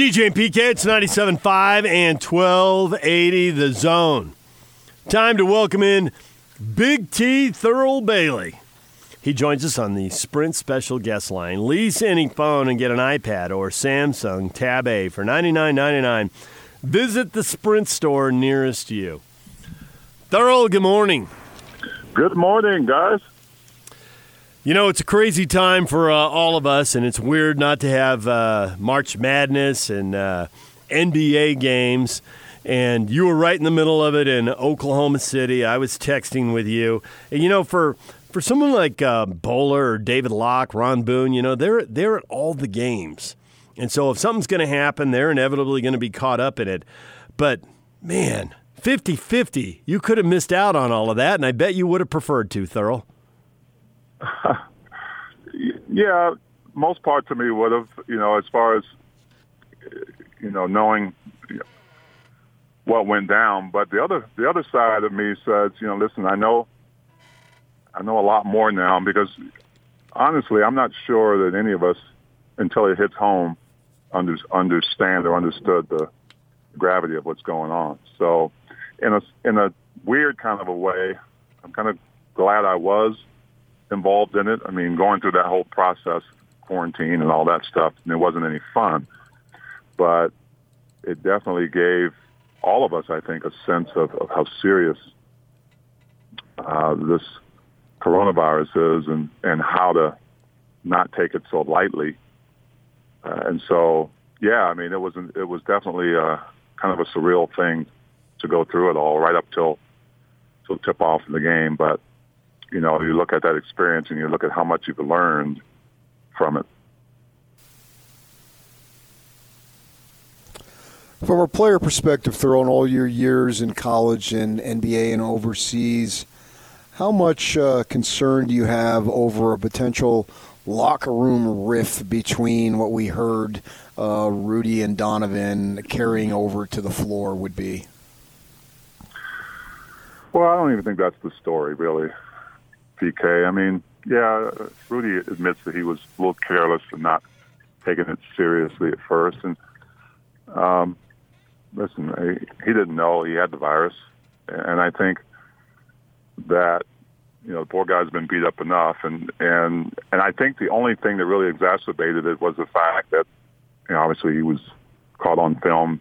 DJ and PK, it's 97.5 and 1280 the zone. Time to welcome in Big T Thurl Bailey. He joins us on the Sprint special guest line. Lease any phone and get an iPad or Samsung Tab A for $99.99. Visit the Sprint store nearest you. Thurl, good morning. Good morning, guys. You know, it's a crazy time for uh, all of us, and it's weird not to have uh, March Madness and uh, NBA games. And you were right in the middle of it in Oklahoma City. I was texting with you. And, you know, for for someone like uh, Boler or David Locke, Ron Boone, you know, they're they're at all the games. And so if something's going to happen, they're inevitably going to be caught up in it. But man, 50-50, you could have missed out on all of that, and I bet you would have preferred to, Thurl. yeah, most part to me would have, you know, as far as you know, knowing what went down. But the other the other side of me says, you know, listen, I know I know a lot more now because honestly, I'm not sure that any of us, until it hits home, under, understand or understood the gravity of what's going on. So, in a in a weird kind of a way, I'm kind of glad I was involved in it. I mean, going through that whole process, quarantine and all that stuff, and it wasn't any fun. But it definitely gave all of us, I think, a sense of, of how serious uh, this coronavirus is and, and how to not take it so lightly. Uh, and so, yeah, I mean, it was it was definitely a, kind of a surreal thing to go through it all right up till till tip off in the game. But you know, you look at that experience and you look at how much you've learned from it. From a player perspective, throughout all your years in college and NBA and overseas, how much uh, concern do you have over a potential locker room rift between what we heard uh, Rudy and Donovan carrying over to the floor would be? Well, I don't even think that's the story, really. PK. I mean, yeah, Rudy admits that he was a little careless and not taking it seriously at first. And um, listen, he, didn't know he had the virus, and I think that you know the poor guy's been beat up enough, and and and I think the only thing that really exacerbated it was the fact that you know obviously he was caught on film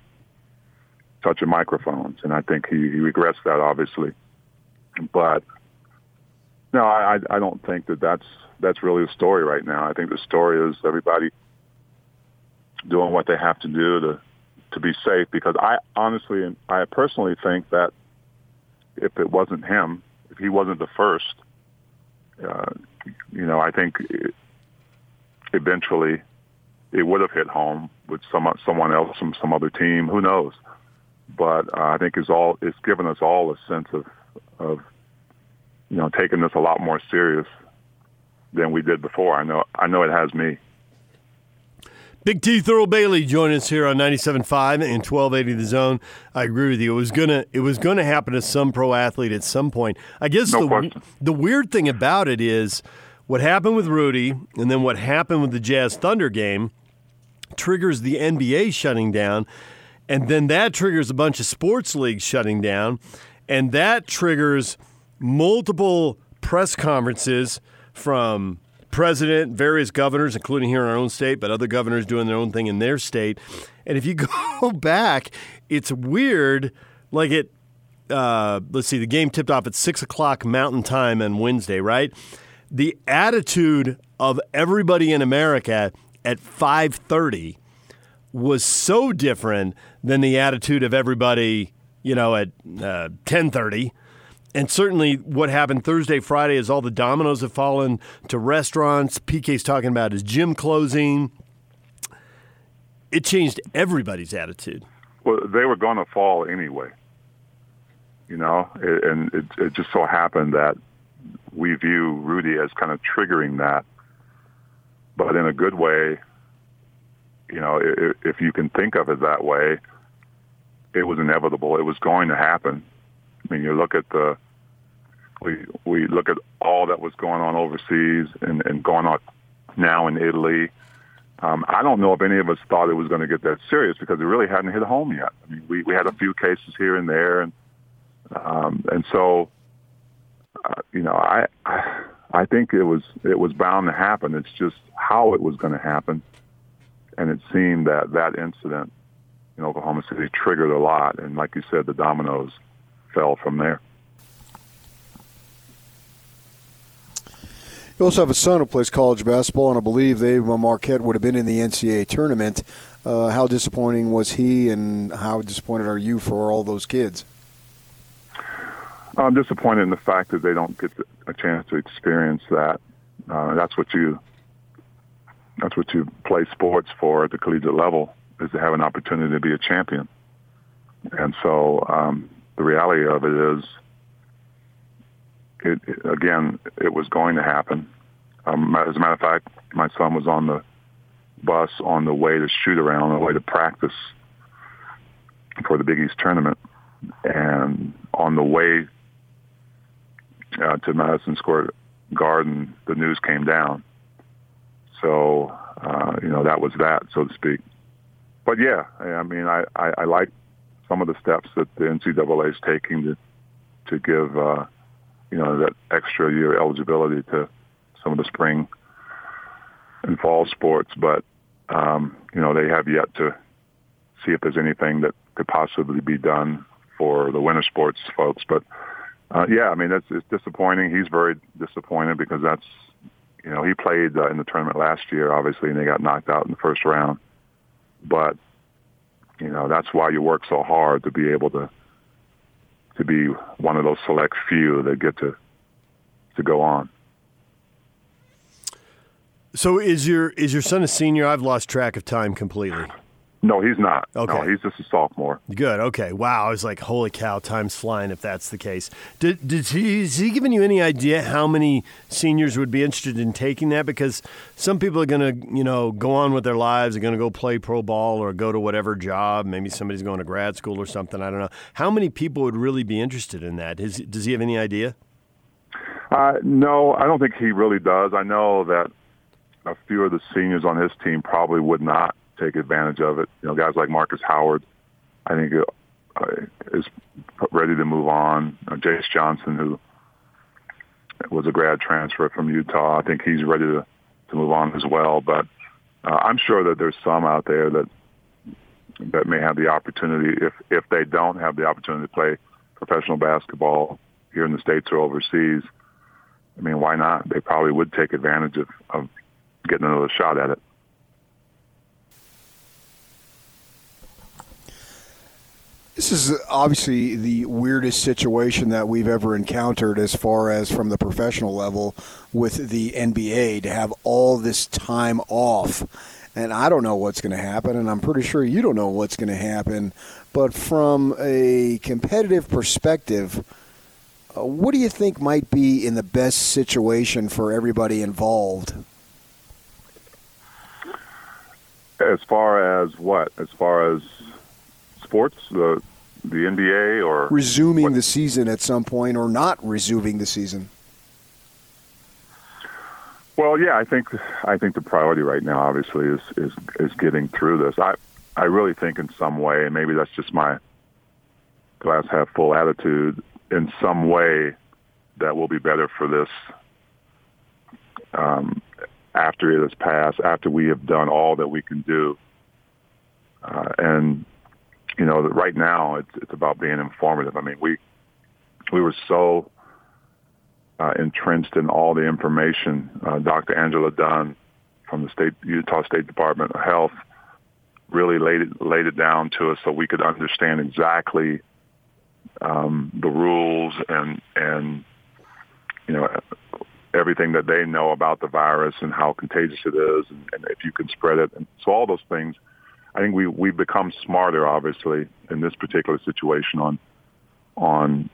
touching microphones, and I think he, he regrets that obviously, but no, I I don't think that that's that's really the story right now. I think the story is everybody doing what they have to do to to be safe. Because I honestly and I personally think that if it wasn't him, if he wasn't the first, uh, you know, I think it, eventually it would have hit home with some someone else from some other team. Who knows? But uh, I think it's all it's given us all a sense of of you know, taking this a lot more serious than we did before. I know, I know it has me. Big T Thurl Bailey join us here on 97.5 and 1280 The Zone. I agree with you. It was gonna it was gonna happen to some pro athlete at some point. I guess no the question. the weird thing about it is what happened with Rudy and then what happened with the Jazz Thunder game triggers the NBA shutting down, and then that triggers a bunch of sports leagues shutting down, and that triggers – multiple press conferences from president, various governors, including here in our own state, but other governors doing their own thing in their state. And if you go back, it's weird. Like it, uh, let's see, the game tipped off at six o'clock Mountain Time on Wednesday, right? The attitude of everybody in America at five thirty was so different than the attitude of everybody, you know, at uh, ten thirty and certainly what happened Thursday, Friday is all the dominoes have fallen to restaurants. PK's talking about his gym closing. It changed everybody's attitude. Well, they were going to fall anyway, you know, and it, it just so happened that we view Rudy as kind of triggering that, but in a good way. You know, if you can think of it that way, it was inevitable. It was going to happen I mean, you look at the we we look at all that was going on overseas and, and going on now in Italy, Um, I don't know if any of us thought it was going to get that serious because it really hadn't hit home yet. I mean, we, we had a few cases here and there, and um, and so uh, you know, I, I I think it was it was bound to happen. It's just how it was going to happen, and it seemed that that incident in Oklahoma City triggered a lot, and like you said, the dominoes fell from there. You also have a son who plays college basketball, and I believe they Marquette would have been in the NCAA tournament. Uh, how disappointing was he, and how disappointed are you for all those kids? I'm disappointed in the fact that they don't get a chance to experience that. Uh, that's what you that's what you play sports for at the collegiate level is to have an opportunity to be a champion. And so um, the reality of it is it, it, again, it was going to happen. Um, as a matter of fact, my son was on the bus on the way to shoot around, on the way to practice for the Big East tournament, and on the way uh, to Madison Square Garden, the news came down. So uh, you know that was that, so to speak. But yeah, I mean, I, I, I like some of the steps that the NCAA is taking to to give. Uh, you know, that extra year eligibility to some of the spring and fall sports. But, um, you know, they have yet to see if there's anything that could possibly be done for the winter sports folks. But, uh, yeah, I mean, it's, it's disappointing. He's very disappointed because that's, you know, he played uh, in the tournament last year, obviously, and they got knocked out in the first round. But, you know, that's why you work so hard to be able to to be one of those select few that get to to go on. So is your is your son a senior? I've lost track of time completely. No, he's not. Okay. No, he's just a sophomore. Good. Okay. Wow. I was like, holy cow, time's flying if that's the case. Did, did he, has he given you any idea how many seniors would be interested in taking that? Because some people are going to, you know, go on with their lives. They're going to go play pro ball or go to whatever job. Maybe somebody's going to grad school or something. I don't know. How many people would really be interested in that? Is, does he have any idea? Uh, no, I don't think he really does. I know that a few of the seniors on his team probably would not take advantage of it. You know, guys like Marcus Howard, I think, uh, is ready to move on. Uh, Jayce Johnson, who was a grad transfer from Utah, I think he's ready to, to move on as well. But uh, I'm sure that there's some out there that that may have the opportunity if if they don't have the opportunity to play professional basketball here in the states or overseas. I mean, why not? They probably would take advantage of, of getting another shot at it. This is obviously the weirdest situation that we've ever encountered as far as from the professional level with the NBA to have all this time off. And I don't know what's going to happen, and I'm pretty sure you don't know what's going to happen. But from a competitive perspective, uh, what do you think might be in the best situation for everybody involved? As far as what? As far as sports, the the NBA, or resuming what? the season at some point, or not resuming the season? Well, yeah, I think I think the priority right now, obviously, is is is getting through this. I I really think in some way, and maybe that's just my glass half full attitude. In some way, that will be better for this um, after it has passed, after we have done all that we can do. Uh, and you know, right now it's it's about being informative. I mean, we we were so uh, entrenched in all the information. Uh, Dr. Angela Dunn from the state Utah State Department of Health really laid it laid it down to us so we could understand exactly um, the rules and and you know everything that they know about the virus and how contagious it is and, and if you can spread it and so all those things I think we we've become smarter, obviously, in this particular situation on on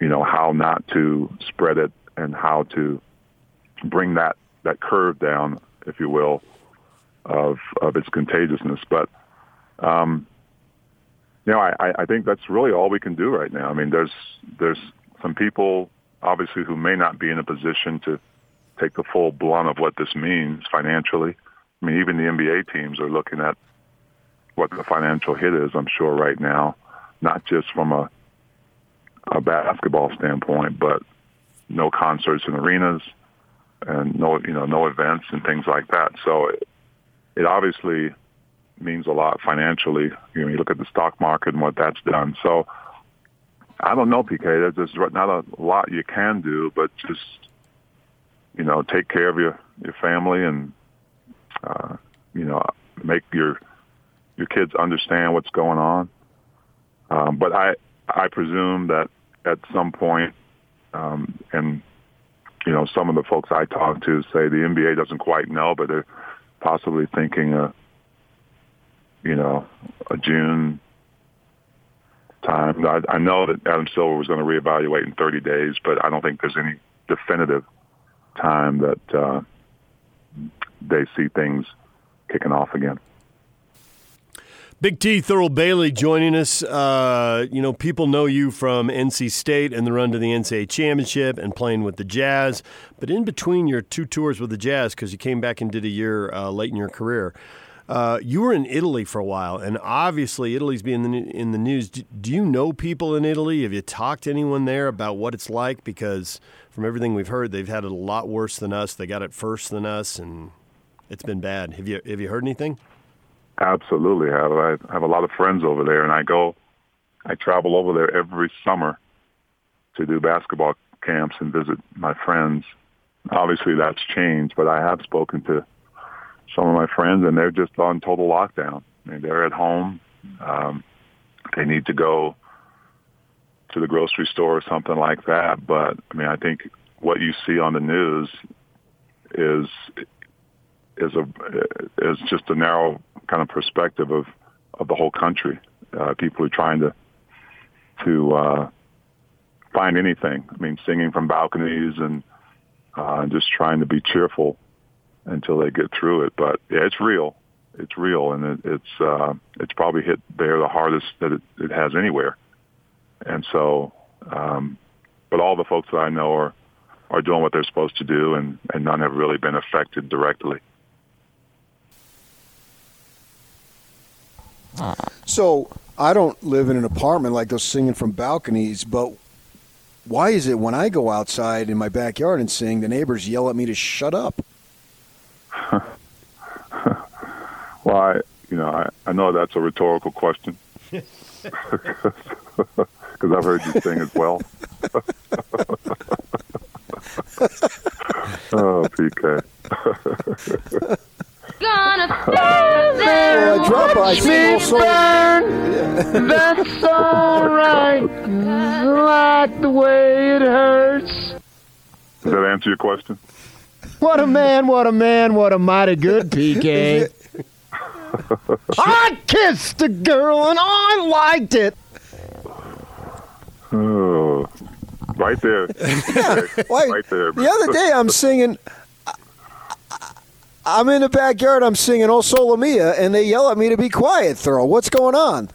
you know how not to spread it and how to bring that that curve down, if you will, of of its contagiousness. But um, you know, I, I think that's really all we can do right now. I mean, there's there's some people obviously who may not be in a position to take the full blunt of what this means financially I mean, even the NBA teams are looking at what the financial hit is. I'm sure right now, not just from a a basketball standpoint, but no concerts in arenas and no you know no events and things like that. So it, it obviously means a lot financially. You know, you look at the stock market and what that's done. So I don't know, PK. There's not a lot you can do, but just you know, take care of your your family and uh, you know make your your kids understand what's going on. Um, but I I presume that at some point, um, and you know, some of the folks I talk to say the NBA doesn't quite know, but they're possibly thinking, a, you know, a June time. I, I know that Adam Silver was going to reevaluate in 30 days, but I don't think there's any definitive time that uh, they see things kicking off again. Big T, Thurl Bailey joining us. Uh, you know, people know you from NC State and the run to the NCAA championship and playing with the Jazz. But in between your two tours with the Jazz, because you came back and did a year uh, late in your career, uh, you were in Italy for a while, and obviously Italy's being in the, in the news. Do, do, you know people in Italy? Have you talked to anyone there about what it's like? Because from everything we've heard, they've had it a lot worse than us. They got it first than us, and it's been bad. Have you have you heard anything? Absolutely, I have a lot of friends over there, and I go, I travel over there every summer to do basketball camps and visit my friends. Obviously, that's changed, but I have spoken to some of my friends, and they're just on total lockdown. I mean, they're at home. Um, they need to go to the grocery store or something like that. But I mean, I think what you see on the news is is a is just a narrow kind of perspective of of the whole country. Uh, people are trying to to uh, find anything. I mean, singing from balconies and uh, just trying to be cheerful until they get through it. But yeah, it's real. It's real, and it, it's uh, it's probably hit there the hardest that it, it has anywhere. And so, um, but all the folks that I know are are doing what they're supposed to do, and and none have really been affected directly. So I don't live in an apartment like those singing from balconies, but why is it when I go outside in my backyard and sing, the neighbors yell at me to shut up? well, I, you know, I, I know that's a rhetorical question because I've heard you sing as well. oh, PK. I drop watch I me burn. That's alright. I like the way it hurts. Does that answer your question? What a man, what a man, what a mighty good PK. I kissed a girl and I liked it. Oh, right there. Why- right there. The other day I'm singing. I'm in the backyard. I'm singing "O Sole Mia," and they yell at me to be quiet. Thurl, what's going on?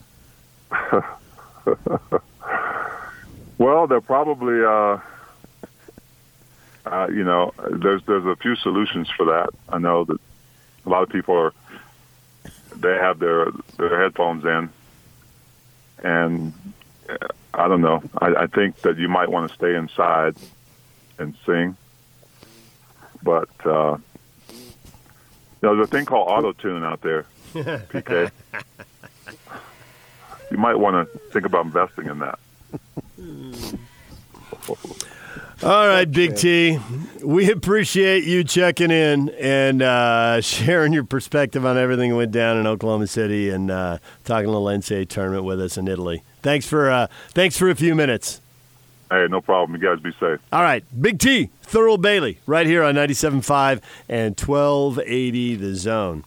Well, they're probably, uh, uh, you know, there's there's a few solutions for that. I know that a lot of people are they have their their headphones in, and uh, I don't know. I, I think that you might want to stay inside and sing, but uh, there's a thing called auto tune out there, PK. you might want to think about investing in that. All right, Big T. We appreciate you checking in and uh, sharing your perspective on everything that went down in Oklahoma City and uh, talking a little NCAA tournament with us in Italy. Thanks for uh, thanks for a few minutes. Hey, no problem. You guys be safe. All right, Big T, Thurl Bailey, right here on 97.5 and 1280 The Zone.